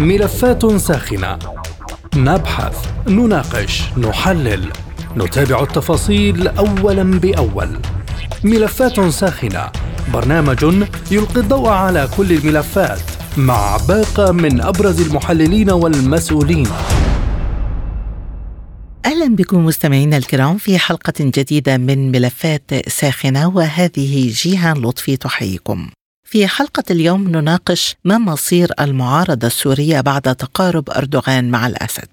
ملفات ساخنة. نبحث نناقش نحلل. نتابع التفاصيل اولا بأول. ملفات ساخنة. برنامج يلقي الضوء على كل الملفات مع باقة من أبرز المحللين والمسؤولين. أهلا بكم مستمعينا الكرام في حلقة جديدة من ملفات ساخنة وهذه جيهان لطفي تحييكم. في حلقة اليوم نناقش ما مصير المعارضة السورية بعد تقارب أردوغان مع الأسد.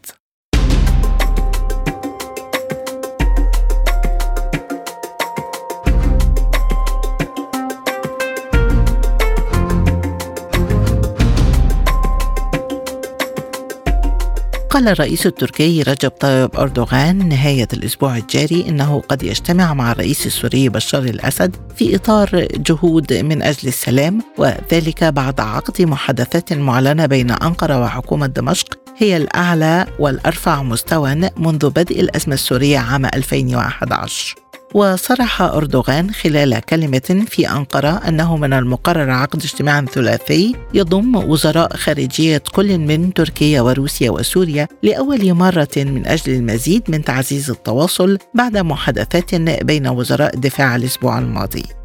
قال الرئيس التركي رجب طيب أردوغان نهاية الأسبوع الجاري إنه قد يجتمع مع الرئيس السوري بشار الأسد في إطار جهود من أجل السلام وذلك بعد عقد محادثات معلنة بين أنقرة وحكومة دمشق هي الأعلى والأرفع مستوى منذ بدء الأزمة السورية عام 2011 وصرح أردوغان خلال كلمة في أنقرة أنه من المقرر عقد اجتماع ثلاثي يضم وزراء خارجية كل من تركيا وروسيا وسوريا لأول مرة من أجل المزيد من تعزيز التواصل بعد محادثات بين وزراء الدفاع الأسبوع الماضي.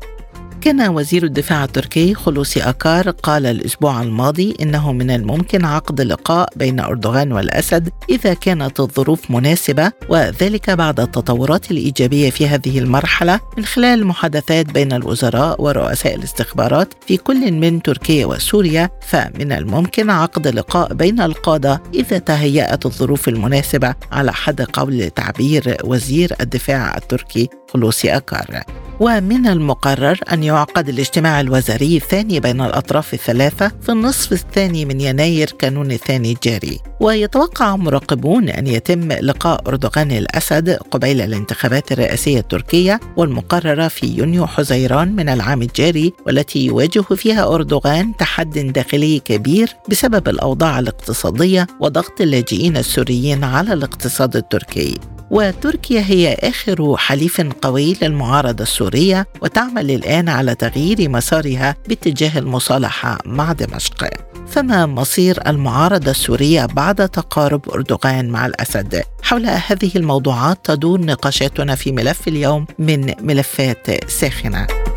كان وزير الدفاع التركي خلوصي أكار قال الأسبوع الماضي إنه من الممكن عقد لقاء بين أردوغان والأسد إذا كانت الظروف مناسبة وذلك بعد التطورات الإيجابية في هذه المرحلة من خلال محادثات بين الوزراء ورؤساء الاستخبارات في كل من تركيا وسوريا فمن الممكن عقد لقاء بين القادة إذا تهيأت الظروف المناسبة على حد قول تعبير وزير الدفاع التركي خلوصي أكار ومن المقرر أن يعقد الاجتماع الوزاري الثاني بين الأطراف الثلاثة في النصف الثاني من يناير كانون الثاني الجاري. ويتوقع مراقبون أن يتم لقاء أردوغان الأسد قبيل الانتخابات الرئاسية التركية والمقررة في يونيو حزيران من العام الجاري والتي يواجه فيها أردوغان تحد داخلي كبير بسبب الأوضاع الاقتصادية وضغط اللاجئين السوريين على الاقتصاد التركي. وتركيا هي آخر حليف قوي للمعارضة السورية وتعمل الآن على تغيير مسارها باتجاه المصالحة مع دمشق فما مصير المعارضة السورية بعد تقارب أردوغان مع الأسد؟ حول هذه الموضوعات تدور نقاشاتنا في ملف اليوم من ملفات ساخنة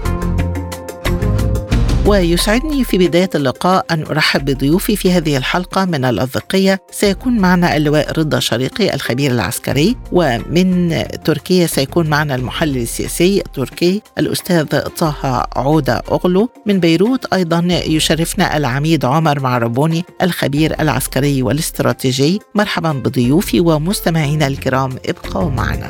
ويسعدني في بداية اللقاء أن أرحب بضيوفي في هذه الحلقة من الأذقية سيكون معنا اللواء رضا شريقي الخبير العسكري ومن تركيا سيكون معنا المحلل السياسي التركي الأستاذ طه عودة أغلو. من بيروت أيضا يشرفنا العميد عمر معربوني الخبير العسكري والاستراتيجي. مرحبا بضيوفي ومستمعينا الكرام ابقوا معنا.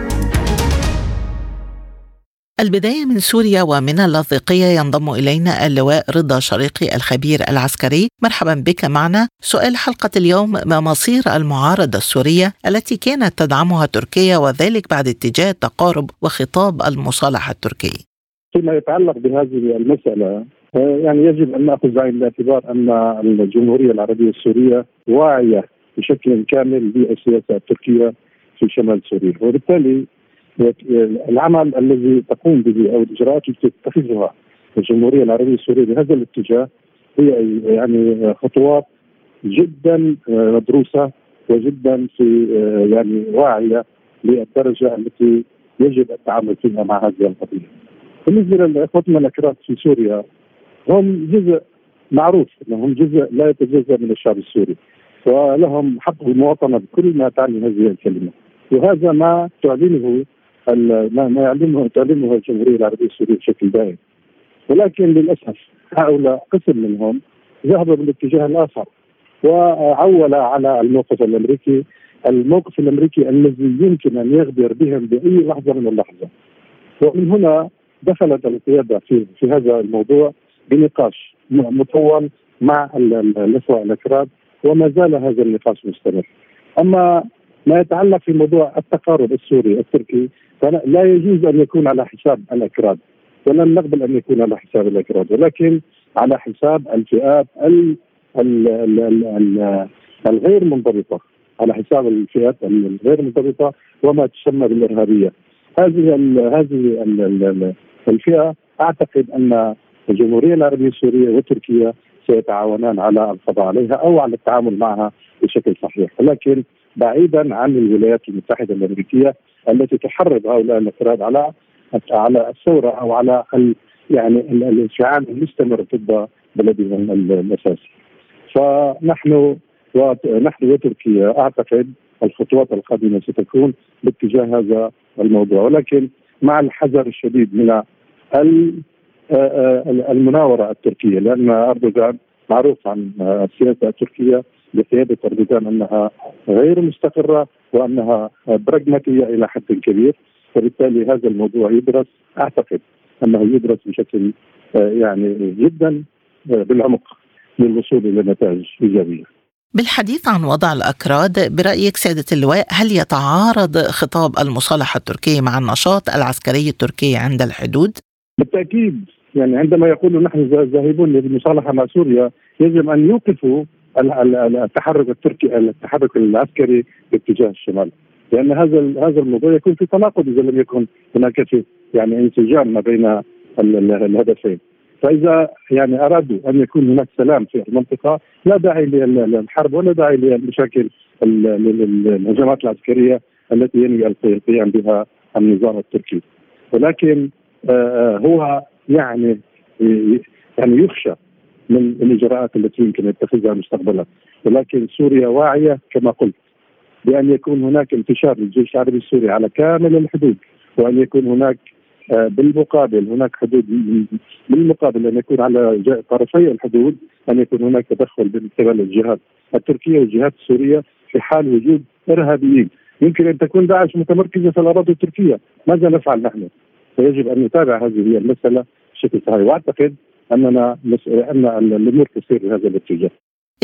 البداية من سوريا ومن اللاذقية ينضم إلينا اللواء رضا شريقي الخبير العسكري. مرحبا بك معنا. سؤال حلقة اليوم ما مصير المعارضة السورية التي كانت تدعمها تركيا وذلك بعد اتجاه التقارب وخطاب المصالحة التركي فيما يتعلق بهذه المسألة يعني يجب أن نأخذ بعين الاعتبار أن الجمهورية العربية السورية واعية بشكل كامل بالسياسة التركية في شمال سوريا. وبالتالي العمل الذي تقوم به أو الإجراءات التي تتخذها الجمهورية العربية السورية بهذا الاتجاه هي يعني خطوات جدا مدروسة وجدا في يعني واعية للدرجة التي يجب التعامل فيها مع هذه القضية. بالنسبة لإخوتنا الاكراد في سوريا هم جزء معروف إنهم جزء لا يتجزأ من الشعب السوري ولهم حق المواطنة بكل ما تعني هذه الكلمة وهذا ما تعلنه ما يعلمه تعلمه الجمهورية العربية السورية بشكل دائم ولكن للأسف هؤلاء قسم منهم ذهب بالاتجاه الآخر وعول على الموقف الأمريكي الموقف الأمريكي الذي يمكن أن يغدر بهم بأي لحظة من اللحظة ومن هنا دخلت القيادة في في هذا الموضوع بنقاش مطول مع الأخوة الأكراد وما زال هذا النقاش مستمر. أما ما يتعلق في موضوع التقارب السوري التركي فلا يجوز أن يكون على حساب الأكراد ولن نقبل أن يكون على حساب الأكراد ولكن على حساب الفئات ال ال ال ال الغير منضبطة على حساب الفئات الغير منضبطة وما تسمى بالإرهابية. هذه ال هذه ال الفئة أعتقد أن الجمهورية العربية السورية وتركيا سيتعاونان على القضاء عليها أو على التعامل معها بشكل صحيح ولكن بعيدا عن الولايات المتحدة الأمريكية التي تحرض هؤلاء الأفراد على على الثورة أو على ال يعني الانفعال المستمر ضد بلدهم الأساسي. فنحن ونحن وتركيا أعتقد الخطوات القادمة ستكون باتجاه هذا الموضوع ولكن مع الحذر الشديد من المناورة التركية لأن أردوغان معروف عن السياسة التركية بقياده اردوغان أنها غير مستقرة وأنها براغماتية إلى حد كبير وبالتالي هذا الموضوع يدرس أعتقد أنه يدرس بشكل يعني جدا بالعمق للوصول إلى نتائج إيجابية. بالحديث عن وضع الأكراد برأيك سيادة اللواء هل يتعارض خطاب المصالحة التركية مع النشاط العسكري التركي عند الحدود؟ بالتأكيد يعني عندما يقولوا نحن ذاهبون للمصالحة مع سوريا يجب أن يوقفوا التحرك التركي التحرك العسكري باتجاه الشمال. لأن هذا هذا الموضوع يكون في تناقض إذا لم يكن هناك في يعني انسجام ما بين الهدفين. فإذا يعني أرادوا أن يكون هناك سلام في المنطقة لا داعي للحرب ولا داعي لمشاكل الهجمات العسكرية التي ينوي القيام بها النظام التركي. ولكن هو يعني يعني يخشى من الإجراءات التي يمكن يتخذها مستقبلا. ولكن سوريا واعية كما قلت بأن يكون هناك انتشار للجيش العربي السوري على كامل الحدود وأن يكون هناك آه، بالمقابل هناك حدود بالمقابل أن يكون على طرفي الحدود أن يكون هناك تدخل من قبل الجهات التركية والجهات السورية في حال وجود إرهابيين. يمكن أن تكون داعش متمركزة في الأراضي التركية. ماذا نفعل نحن؟ فيجب أن نتابع هذه المسألة بشكل صحيح. وأعتقد أننا أن الأمور تسير بهذا الاتجاه.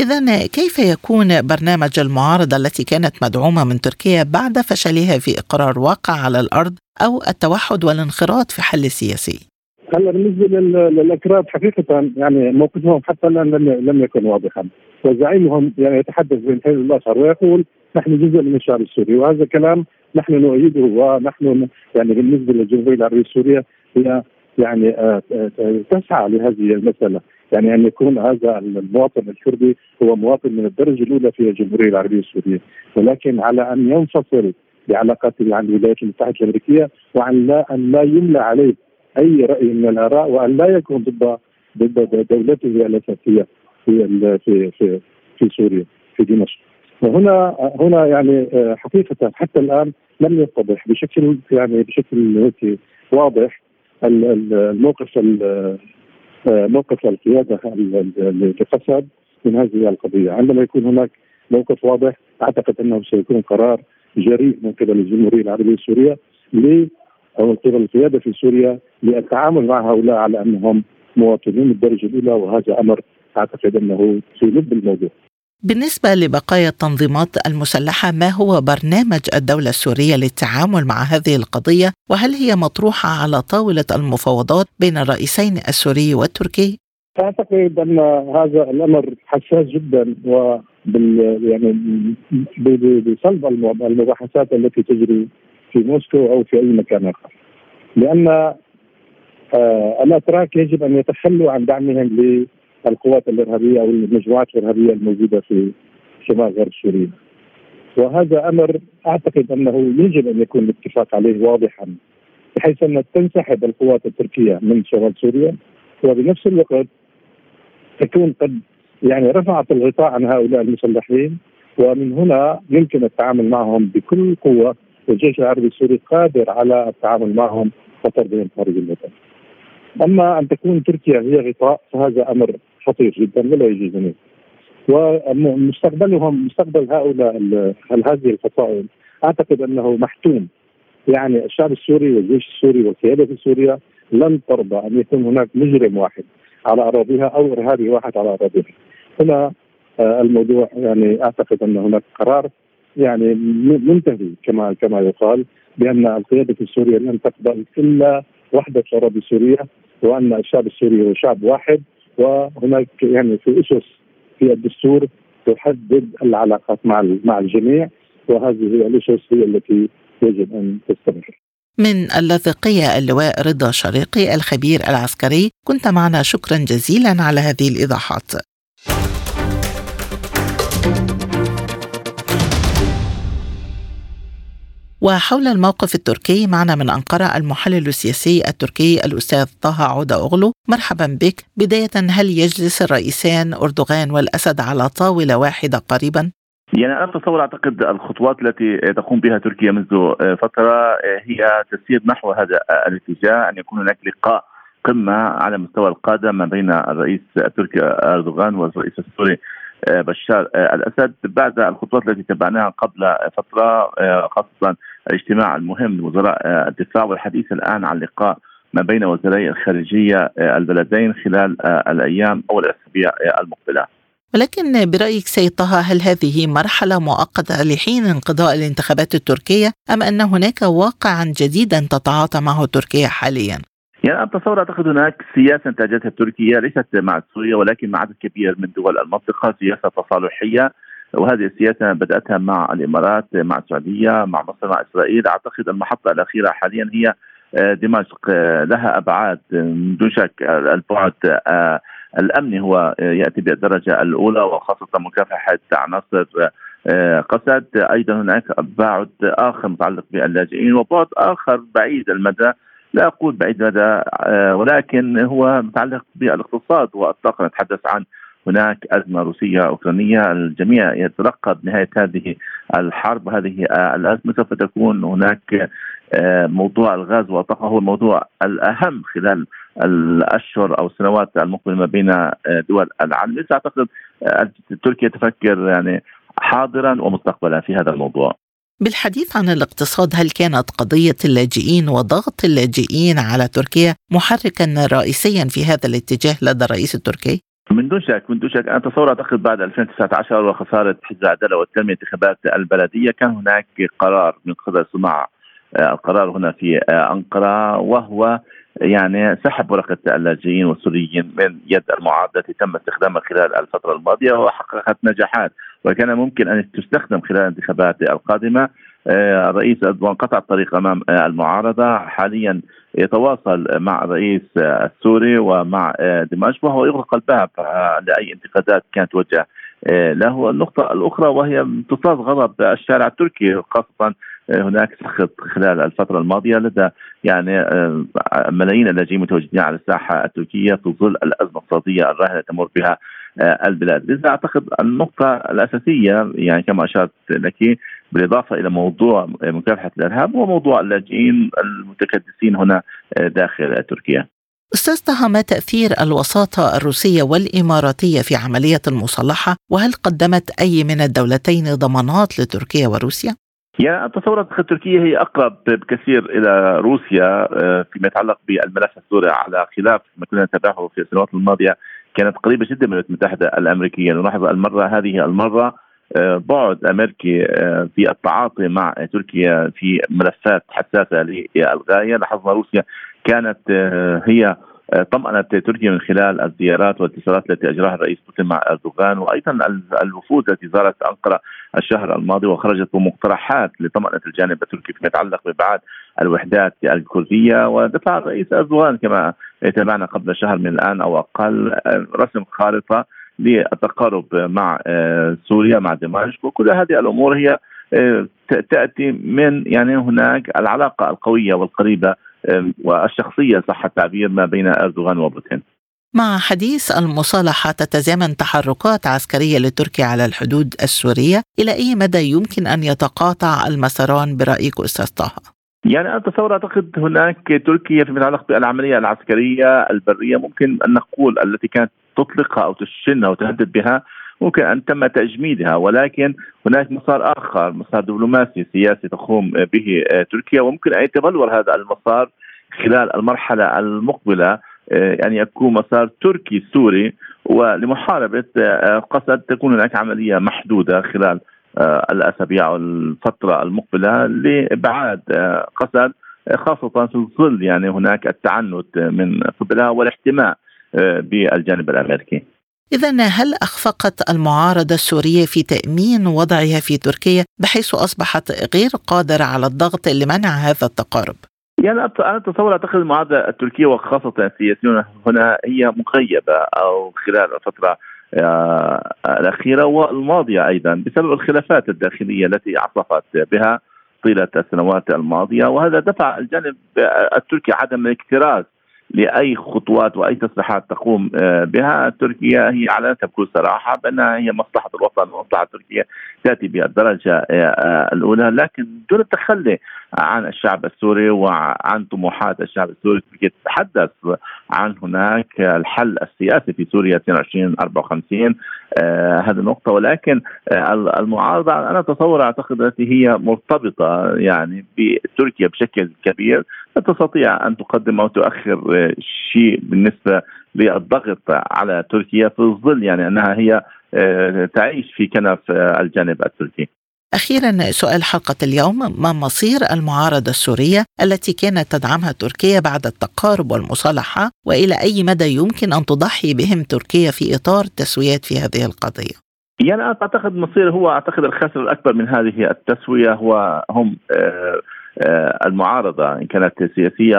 إذا كيف يكون برنامج المعارضة التي كانت مدعومة من تركيا بعد فشلها في إقرار واقع على الأرض أو التوحد والانخراط في حل سياسي؟ هلا بالنسبة للأكراد حقيقة يعني موقفهم حتى الآن لم لم يكن واضحا وزعيمهم يعني يتحدث بين حزب الاشهر ويقول نحن جزء من الشعب السوري وهذا كلام نحن نؤيده ونحن يعني بالنسبة للجمهوريه العربيه السوريه هي يعني آه، آه، تسعى لهذه المسألة. يعني أن يكون هذا المواطن الكردي هو مواطن من الدرجة الأولى في الجمهورية العربية السوريه ولكن على أن ينفصل بعلاقاته عن الولايات المتحدة الأمريكية وعن لا أن لا يملى عليه أي رأي من الآراء وأن لا يكون ضد ضد دولته الأساسية في في في في سوريا في دمشق. وهنا هنا يعني آه، حقيقة حتى الآن لم يتضح بشكل يعني بشكل واضح الموقف آه، موقف القيادة لقسد من هذه القضية، عندما يكون هناك موقف واضح أعتقد أنه سيكون قرار جريء من قبل الجمهورية العربية السوريه ل أو من قبل القيادة في سوريا للتعامل مع هؤلاء على أنهم مواطنين الدرجة الأولى وهذا أمر أعتقد أنه في لب الموضوع. بالنسبة لبقايا التنظيمات المسلحة ما هو برنامج الدولة السورية للتعامل مع هذه القضية وهل هي مطروحة على طاولة المفاوضات بين الرئيسين السوري والتركي؟ أعتقد أن هذا الأمر حساس جدا وبال يعني بصلب المباحثات التي تجري في موسكو أو في أي مكان آخر. لأن آه الأتراك يجب أن يتخلوا عن دعمهم القوات الإرهابية أو المجموعات الإرهابية الموجودة في شمال غرب سوريا. وهذا أمر أعتقد أنه يجب أن يكون الاتفاق عليه واضحا بحيث أن تنسحب القوات التركية من شمال سوريا وبنفس الوقت تكون قد يعني رفعت الغطاء عن هؤلاء المسلحين ومن هنا يمكن التعامل معهم بكل قوة والجيش العربي السوري قادر على التعامل معهم وطردهم خارج الوطن. أما أن تكون تركيا هي غطاء فهذا أمر خطير جدا ولا يجوز ان ومستقبلهم مستقبل هؤلاء هذه الفصائل أعتقد أنه محتوم يعني الشعب السوري والجيش السوري والقيادة في سوريا لن ترضى أن يكون هناك مجرم واحد على أراضيها أو إرهابي واحد على أراضيها. هنا آه، الموضوع يعني أعتقد أن هناك قرار يعني منتهي كما كما يقال بأن القيادة في سوريا لن تقبل إلا وحدة اراضي سوريا وأن الشعب السوري هو شعب واحد وهناك يعني في أسس في الدستور تحدد العلاقات مع مع الجميع وهذه الأسس هي التي يجب أن تستمر. من اللاذقية اللواء رضا شريقي الخبير العسكري كنت معنا شكرا جزيلا على هذه الإيضاحات وحول الموقف التركي معنا من أنقرة المحلل السياسي التركي الأستاذ طه عودة أغلو. مرحبا بك. بداية هل يجلس الرئيسان أردوغان والأسد على طاولة واحدة قريبا؟ يعني أنا أتصور أعتقد الخطوات التي تقوم بها تركيا منذ فترة هي تسير نحو هذا الاتجاه أن يكون هناك لقاء قمة على مستوى القادة ما بين الرئيس التركي أردوغان والرئيس السوري بشار الأسد. بعد الخطوات التي تبعناها قبل فترة خاصة الاجتماع المهم لوزراء الدفاع والحديث الآن عن لقاء ما بين وزيري الخارجية البلدين خلال الأيام أو الأسابيع المقبلة. ولكن برأيك سيد طه هل هذه مرحلة مؤقتة لحين انقضاء الانتخابات التركية أم أن هناك واقعا جديدا تتعاطى معه تركيا حاليا؟ يعني اتصور أعتقد هناك سياسة انتاجتها تركيا ليست مع سوريا ولكن مع عدد كبير من دول المنطقة سياسة تصالحية وهذه السياسة بدأتها مع الإمارات مع السعودية مع مصر مع إسرائيل. أعتقد المحطة الأخيرة حاليا هي آه، دمشق. آه، لها أبعاد دون شك. البعد آه، الأمني هو يأتي بالدرجة الأولى وخاصة مكافحة عناصر قسد. أيضا هناك بعد آخر متعلق باللاجئين وبعد آخر بعيد المدى. لا أقول بعيد المدى ولكن هو متعلق بالاقتصاد والطاقه نتحدث عن هناك أزمة روسية أوكرانية الجميع يترقب نهاية هذه الحرب وهذه الأزمة سوف تكون هناك آه، موضوع الغاز والطاقه هو الموضوع الأهم خلال الأشهر أو السنوات المقبلة ما بين آه، دول العالم، أعتقد آه، تركيا تفكر يعني حاضرا ومستقبلا في هذا الموضوع. بالحديث عن الاقتصاد هل كانت قضية اللاجئين وضغط اللاجئين على تركيا محركا رئيسيا في هذا الاتجاه لدى الرئيس التركي؟ من دون شك من دون شك. أنا اتصور اعتقد بعد 2019 وخسارة حزب العدالة والتنمية انتخابات البلدية كان هناك قرار من قبل صناع آه، القرار هنا في آه، أنقرة وهو يعني سحب ورقة اللاجئين والسوريين من يد المعارضة التي تم استخدامها خلال الفترة الماضية وحققت نجاحات وكان ممكن أن تستخدم خلال الانتخابات القادمة. الرئيس اردوغان قطع الطريق أمام المعارضة. حاليا يتواصل مع الرئيس السوري ومع دمشق وهو يغلق الباب لأي انتقادات كانت توجه له. النقطة الأخرى وهي امتصاص غضب الشارع التركي خاصة هناك سخط خلال الفترة الماضية لدى يعني ملايين اللاجئين متواجدين على الساحة التركية في ظل الأزمة الاقتصادية الراهنة تمر بها البلاد. لذا أعتقد النقطة الأساسية يعني كما أشرت لك بالإضافة إلى موضوع مكافحة الإرهاب هو موضوع اللاجئين المتكدسين هنا داخل تركيا. أستاذ طه ما تأثير الوساطة الروسية والإماراتية في عملية المصالحة؟ وهل قدمت أي من الدولتين ضمانات لتركيا وروسيا؟ يعني أتصور أن تركيا هي أقرب بكثير إلى روسيا آه، فيما يتعلق بالملف السوري على خلاف ما كنا نتابعه في السنوات الماضية كانت قريبة جدا من الولايات المتحده الامريكيه نلاحظ المرة هذه المرة آه، بعد أمريكي آه، في التعاطي مع تركيا في ملفات حساسة للغاية لاحظنا روسيا كانت هي طمأنت تركيا من خلال الزيارات والاتصالات التي أجراها الرئيس بوتين مع إردوغان وأيضا الوفود التي زارت أنقرة الشهر الماضي وخرجت بمقترحات لطمأنة الجانب التركي فيما يتعلق بابعاد الوحدات الكردية. ودفع الرئيس إردوغان كما تابعنا قبل شهر من الآن أو أقل رسم خارطة للتقارب مع سوريا مع دمشق وكل هذه الأمور هي تأتي من يعني هناك العلاقة القوية والقريبة والشخصية صح التعبير ما بين أردوغان وبوتين مع حديث المصالحة تتزامن تحركات عسكرية لتركيا على الحدود السورية إلى أي مدى يمكن أن يتقاطع المساران برأيك أستاذ طه؟ يعني أتصور أعتقد هناك تركيا فيما يتعلق بالعملية العسكرية البرية ممكن أن نقول التي كانت تطلقها أو تشنها وتهدد بها ممكن أن تم تجميدها ولكن هناك مسار آخر مسار دبلوماسي سياسي تقوم به تركيا وممكن أن يتبلور هذا المسار خلال المرحلة المقبلة يعني يكون مسار تركي سوري ولمحاربة قصد تكون هناك عملية محدودة خلال الأسابيع أو الفترة المقبلة لإبعاد قسد خاصة في ظل يعني هناك التعنت من قبلها والاحتماء بالجانب الأمريكي. إذا هل أخفقت المعارضة السورية في تأمين وضعها في تركيا بحيث أصبحت غير قادرة على الضغط لمنع هذا التقارب؟ يعني أنا أتصور أعتقد المعارضة التركية وخاصة السياسيون هنا هي مغيبة أو خلال الفترة آه، الأخيرة والماضية أيضا بسبب الخلافات الداخلية التي عصفت بها طيلة السنوات الماضية وهذا دفع الجانب التركي عدم الاكتراث لأي خطوات وأي تصريحات تقوم آه، بها تركيا. هي اعلنتها بكل صراحة بأنها هي مصلحة الوطن ومصلحه تركيا تأتي بالدرجة آه، الأولى. لكن دون التخلي عن الشعب السوري وعن طموحات الشعب السوري تركيا تتحدث عن هناك الحل السياسي في سوريا 22 54 آه هذه النقطة. ولكن آه المعارضة أنا أتصور أعتقد التي هي مرتبطة يعني بتركيا بشكل كبير. لا تستطيع أن تقدم أو تؤخر آه شيء بالنسبة للضغط على تركيا في ظل يعني أنها هي آه، تعيش في كنف آه، الجانب التركي. أخيرا سؤال حلقة اليوم ما مصير المعارضة السورية التي كانت تدعمها تركيا بعد التقارب والمصالحة وإلى أي مدى يمكن أن تضحي بهم تركيا في إطار التسويات في هذه القضية؟ يعني أعتقد مصير هو أعتقد الخاسر الأكبر من هذه التسوية هو هم آه، آه، المعارضة إن كانت سياسية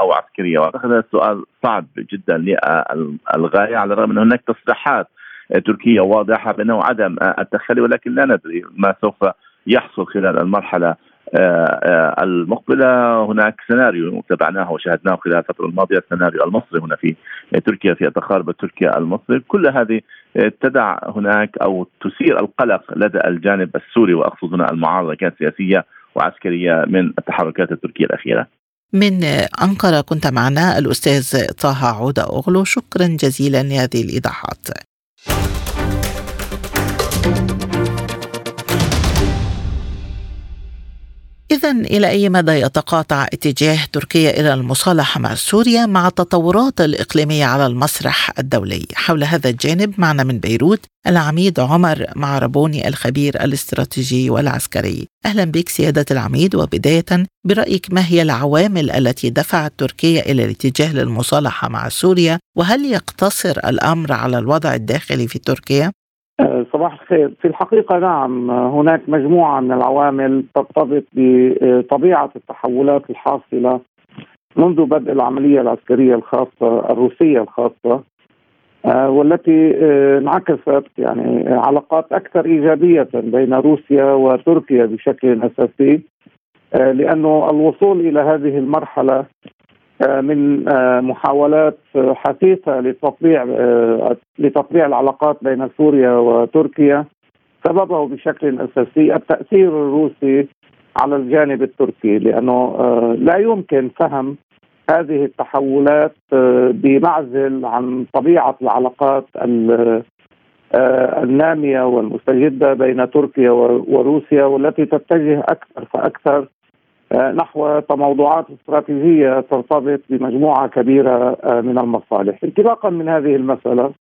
أو عسكرية وأعتقد هذا السؤال صعب جدا للغاية على الرغم أن هناك تصريحات تركيا واضحة بأنه عدم التخلي ولكن لا ندري ما سوف يحصل خلال المرحلة آه، آه، المقبلة. هناك سيناريو تابعناه وشاهدناه خلال الفترة الماضية السيناريو المصري هنا في تركيا في تقارب تركيا المصري. كل هذه تدع هناك أو تثير القلق لدى الجانب السوري وأقصد هنا المعارضه كانت سياسيه وعسكرية من التحركات التركية الأخيرة. من أنقرة كنت معنا الأستاذ طه عودة أغلو. شكرا جزيلا لهذه الإيضاحات. Thank you. إذا إلى أي مدى يتقاطع اتجاه تركيا إلى المصالحة مع سوريا مع التطورات الإقليمية على المسرح الدولي؟ حول هذا الجانب معنا من بيروت العميد عمر معربوني الخبير الاستراتيجي والعسكري. أهلا بك سيادة العميد وبداية برأيك ما هي العوامل التي دفعت تركيا إلى الاتجاه للمصالحة مع سوريا؟ وهل يقتصر الأمر على الوضع الداخلي في تركيا؟ آه، صباح الخير. في الحقيقة نعم هناك مجموعة من العوامل ترتبط بطبيعة التحولات الحاصلة منذ بدء العملية العسكرية الخاصة الروسية الخاصة آه، والتي آه، انعكست يعني علاقات أكثر إيجابية بين روسيا وتركيا بشكل أساسي لأنه الوصول إلى هذه المرحلة من آه، محاولات حثيثة لتطبيع آه، لتطبيع العلاقات بين سوريا وتركيا. سببه بشكل أساسي التأثير الروسي على الجانب التركي لأنه لا يمكن فهم هذه التحولات بمعزل عن طبيعة العلاقات النامية والمستجدة بين تركيا وروسيا والتي تتجه أكثر فأكثر آه، نحو تموضعات استراتيجية ترتبط بمجموعة كبيرة آه، من المصالح، انطلاقا من هذه المسألة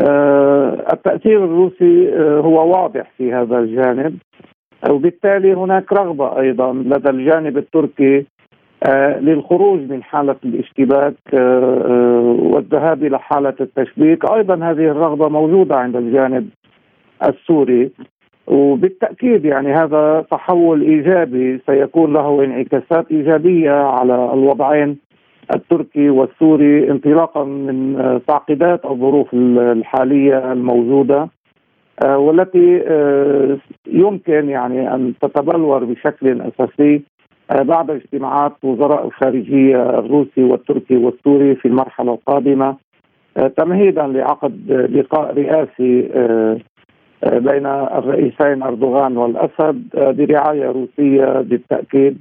آه، التأثير الروسي هو واضح في هذا الجانب وبالتالي هناك رغبة أيضا لدى الجانب التركي للخروج من حالة الاشتباك والذهاب إلى حالة التشبيك، أيضا هذه الرغبة موجودة عند الجانب السوري. وبالتأكيد يعني هذا تحول إيجابي سيكون له انعكاسات إيجابية على الوضعين التركي والسوري انطلاقا من تعقيدات الظروف الحالية الموجودة آه، والتي آه، يمكن يعني أن تتبلور بشكل أساسي آه، بعد اجتماعات وزراء الخارجية الروسي والتركي والسوري في المرحلة القادمة تمهيدا لعقد لقاء رئاسي بين الرئيسين أردوغان والأسد برعاية روسية بالتأكيد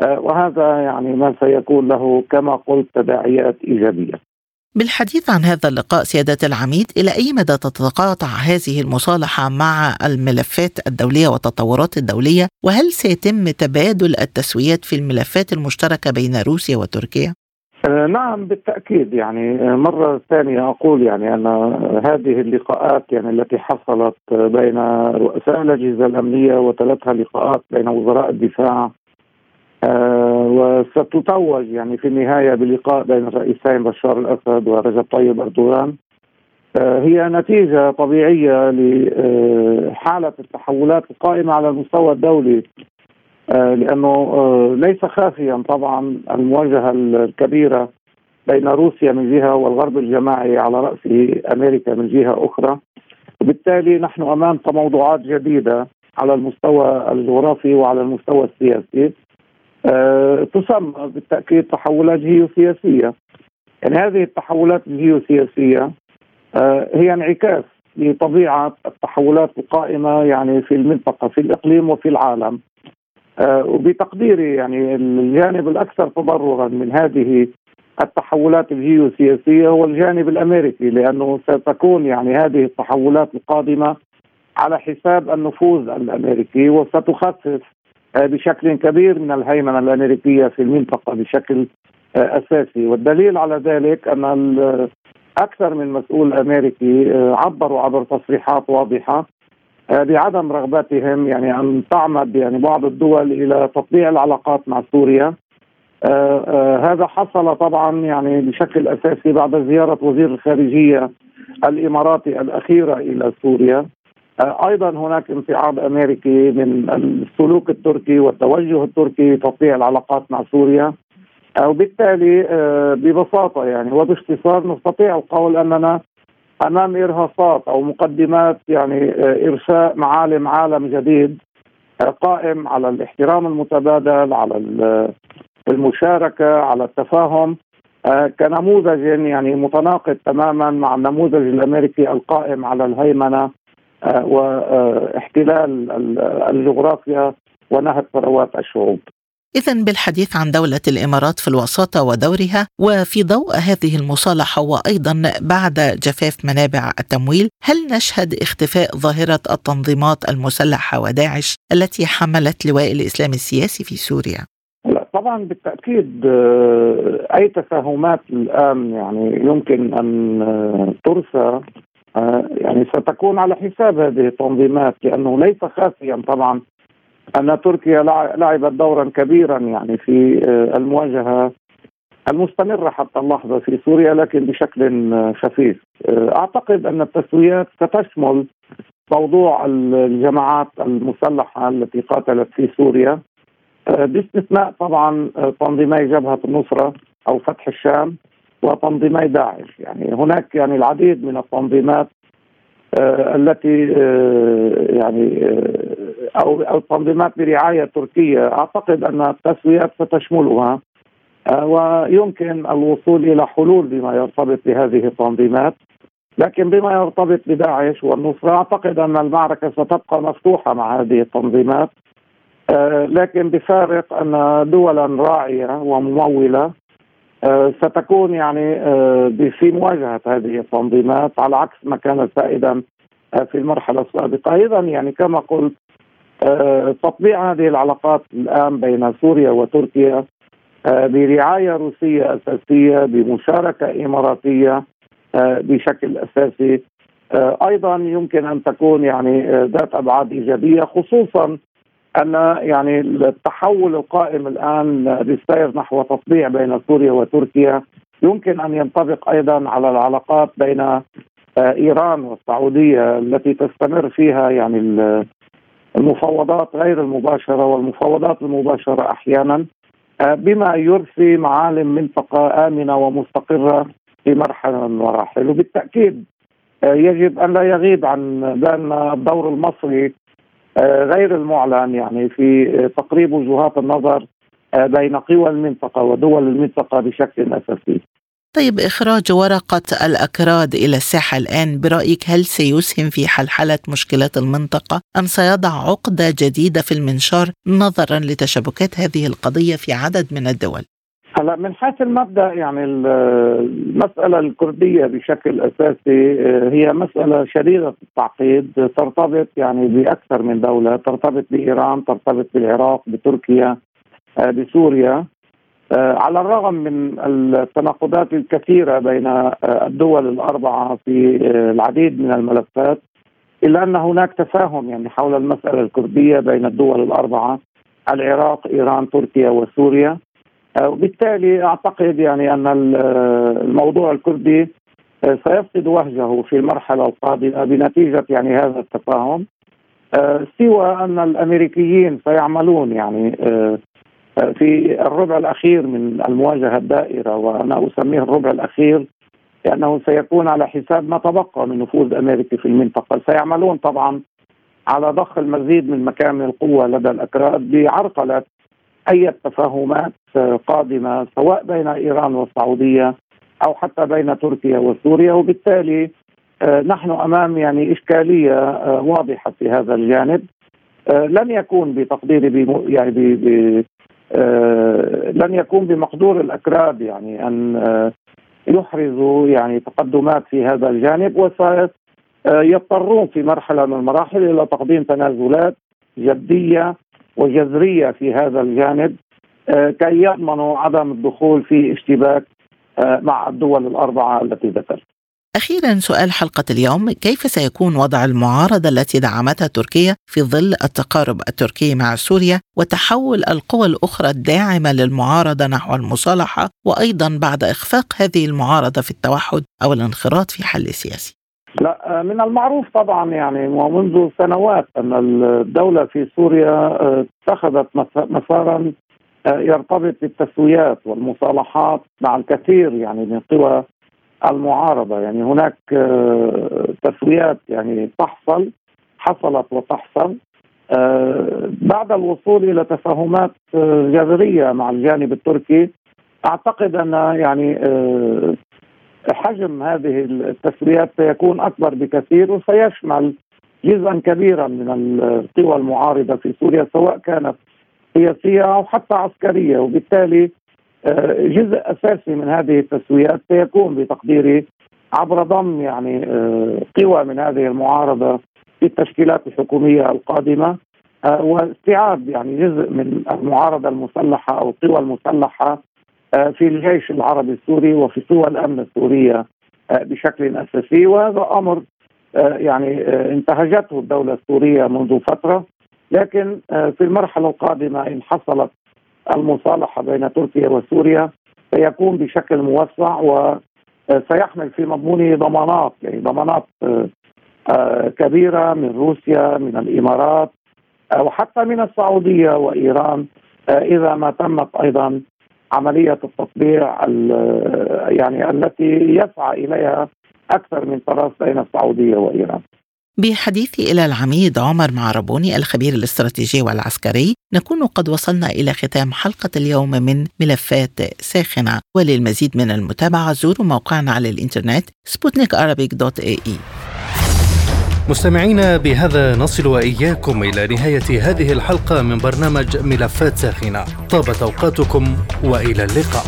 وهذا يعني ما سيكون له كما قلت تداعيات إيجابية. بالحديث عن هذا اللقاء سيادة العميد إلى أي مدى تتقاطع هذه المصالحة مع الملفات الدولية والتطورات الدولية وهل سيتم تبادل التسويات في الملفات المشتركة بين روسيا وتركيا؟ آه، نعم بالتأكيد. يعني آه، مرة ثانية أقول يعني أن هذه اللقاءات يعني التي حصلت بين رؤساء الأجهزة الأمنية وتلتها لقاءات بين وزراء الدفاع آه، وستتوج يعني في النهاية بلقاء بين الرئيسين بشار الأسد ورجب طيب أردوغان. هي نتيجة طبيعية لحاله التحولات القائمة على المستوى الدولي لأنه آه، ليس خافيا طبعا المواجهة الكبيرة بين روسيا من جهة والغرب الجماعي على رأسه أمريكا من جهة أخرى. وبالتالي نحن أمام تموضعات جديدة على المستوى الجغرافي وعلى المستوى السياسي. أه تسمى بالتأكيد تحولات جيوسياسية. يعني هذه التحولات الجيوسياسية أه هي انعكاس لطبيعة التحولات القائمة يعني في المنطقة في الإقليم وفي العالم. آه، وبتقديري يعني الجانب الأكثر تضررا من هذه التحولات الجيوسياسية هو الجانب الأمريكي لأنه ستكون يعني هذه التحولات القادمة على حساب النفوذ الأمريكي وستخفف آه، بشكل كبير من الهيمنة الأمريكية في المنطقة بشكل آه، أساسي. والدليل على ذلك أن أكثر من مسؤول أمريكي عبروا عبر تصريحات واضحة بعدم رغبتهم يعني ان تعمد يعني بعض الدول إلى تطبيع العلاقات مع سوريا. آه، آه، هذا حصل طبعا يعني بشكل أساسي بعد زيارة وزير الخارجية الإماراتي الاخيره إلى سوريا. آه، أيضا هناك امتعاض أمريكي من السلوك التركي والتوجه التركي لتطبيع العلاقات مع سوريا. وبالتالي ببساطة يعني وباختصار نستطيع القول أننا أمام إرهاصات أو مقدمات يعني آه، إرساء معالم عالم جديد آه، قائم على الاحترام المتبادل على المشاركة على التفاهم آه، كنموذج يعني متناقض تماما مع النموذج الأمريكي القائم على الهيمنة واحتلال الجغرافيا ونهب ثروات الشعوب. إذا بالحديث عن دولة الإمارات في الوساطة ودورها وفي ضوء هذه المصالحة وأيضا بعد جفاف منابع التمويل هل نشهد اختفاء ظاهرة التنظيمات المسلحة وداعش التي حملت لواء الإسلام السياسي في سوريا؟ لا طبعا بالتأكيد آه، أي تفاهمات الآن يعني يمكن أن آه، ترسى آه، يعني ستكون على حساب هذه التنظيمات لأنه ليس خافيا طبعا أن تركيا لعبت دورا كبيرا يعني في آه، المواجهة المستمرة حتى اللحظة في سوريا لكن بشكل آه، خفيف. آه، أعتقد أن التسويات ستشمل موضوع الجماعات المسلحة التي قاتلت في سوريا باستثناء طبعا تنظيمي جبهة النصرة أو فتح الشام وتنظيمي داعش، يعني هناك يعني العديد من التنظيمات التي يعني أو أو تنظيمات برعاية تركية. أعتقد أن التسويات ستشملها. آه، ويمكن الوصول إلى حلول بما يرتبط بهذه التنظيمات. لكن بما يرتبط بداعش والنصرة أعتقد أن المعركة ستبقى مفتوحة مع هذه التنظيمات. آه، لكن بفارق أن دولا راعية وممولة آه، ستكون يعني في مواجهة هذه التنظيمات. على عكس ما كان سائدا في المرحلة السابقة. أيضا يعني كما قلت تطبيع هذه العلاقات الآن بين سوريا وتركيا آه، برعاية روسية أساسية بمشاركة إماراتية آه، بشكل أساسي. أيضا يمكن أن تكون يعني ذات أبعاد إيجابية خصوصا أن يعني التحول القائم الآن بالسير نحو تطبيع بين سوريا وتركيا يمكن أن ينطبق أيضا على العلاقات بين إيران والسعودية التي تستمر فيها يعني المفاوضات غير المباشرة والمفاوضات المباشرة أحيانا آه، بما يرثي معالم منطقة آمنة ومستقرة في مرحلة من المراحل وبالتأكيد آه، يجب أن لا يغيب عن بالنا الدور المصري آه، غير المعلن يعني في تقريب وجهات النظر بين قوى المنطقة ودول المنطقة بشكل أساسي. طيب إخراج ورقة الأكراد إلى الساحة الآن برأيك هل سيسهم في حلحلة مشكلات المنطقة أم سيضع عقدة جديدة في المنشار نظرا لتشابكات هذه القضية في عدد من الدول؟ هلا من حيث المبدأ يعني المسألة الكردية بشكل أساسي آه، هي مسألة شديدة التعقيد ترتبط يعني بأكثر من دولة ترتبط بإيران ترتبط بالعراق بتركيا آه، بسوريا على الرغم من التناقضات الكثيرة بين الدول الأربعة في العديد من الملفات إلا أن هناك تفاهم يعني حول المسألة الكردية بين الدول الأربعة العراق إيران تركيا وسوريا. وبالتالي أعتقد يعني أن الموضوع الكردي آه، سيفقد وهجه في المرحلة القادمة بنتيجة يعني هذا التفاهم. آه، سوى أن الأمريكيين سيعملون يعني آه، في الربع الأخير من المواجهة الدائرة وأنا أسميه الربع الأخير لأنه سيكون على حساب ما تبقى من نفوذ امريكي في المنطقة. سيعملون طبعا على ضخ المزيد من مكامن القوة لدى الأكراد بعرقلة أي تفاهمات قادمة سواء بين إيران والسعودية أو حتى بين تركيا وسوريا. وبالتالي آه، نحن أمام يعني إشكالية آه، واضحة في هذا الجانب. آه، لن يكون بتقديري يعني لن يكون بمقدور الأكراد يعني أن يحرزوا يعني تقدمات في هذا الجانب وسيضطرون في مرحلة من المراحل إلى تقديم تنازلات جدية وجذرية في هذا الجانب آه، كي يضمنوا عدم الدخول في اشتباك آه، مع الدول الأربعة التي ذكرت. أخيرا سؤال حلقة اليوم كيف سيكون وضع المعارضة التي دعمتها تركيا في ظل التقارب التركي مع سوريا وتحول القوى الأخرى الداعمة للمعارضة نحو المصالحة وأيضا بعد إخفاق هذه المعارضة في التوحد أو الانخراط في حل سياسي؟ لا من المعروف طبعا يعني ومنذ سنوات أن الدولة في سوريا آه، اتخذت مسارا آه، يرتبط بالتسويات والمصالحات مع الكثير يعني من قوى المعارضة. يعني هناك آه، تسويات يعني تحصل حصلت وتحصل. بعد الوصول إلى تفاهمات جذرية مع الجانب التركي أعتقد أن يعني حجم هذه التسويات سيكون أكبر بكثير وسيشمل جزءا كبيرا من القوى المعارضة في سوريا سواء كانت سياسية أو حتى عسكرية. وبالتالي آه، جزء أساسي من هذه التسويات سيكون بتقديري عبر ضم يعني آه، قوى من هذه المعارضة في التشكيلات الحكومية القادمة آه، واستيعاب يعني جزء من المعارضة المسلحة أو القوى المسلحة آه، في الجيش العربي السوري وفي سوى الأمن السورية آه، بشكل أساسي. وهذا أمر آه، يعني انتهجته الدولة السورية منذ فترة. لكن في المرحلة القادمة إن حصلت المصالحة بين تركيا وسوريا سيكون بشكل موسع وسيحمل في مضمونه ضمانات يعني ضمانات كبيرة من روسيا من الإمارات وحتى من السعودية وإيران إذا ما تمت أيضا عملية التطبيع يعني التي يسعى إليها أكثر من طرف بين السعودية وإيران. بحديثي إلى العميد عمر معربوني الخبير الاستراتيجي والعسكري نكون قد وصلنا إلى ختام حلقة اليوم من ملفات ساخنة. وللمزيد من المتابعة زوروا موقعنا على الإنترنت سبوتنيك dot ae. مستمعينا بهذا نصل وإياكم إلى نهاية هذه الحلقة من برنامج ملفات ساخنة. طابت أوقاتكم وإلى اللقاء.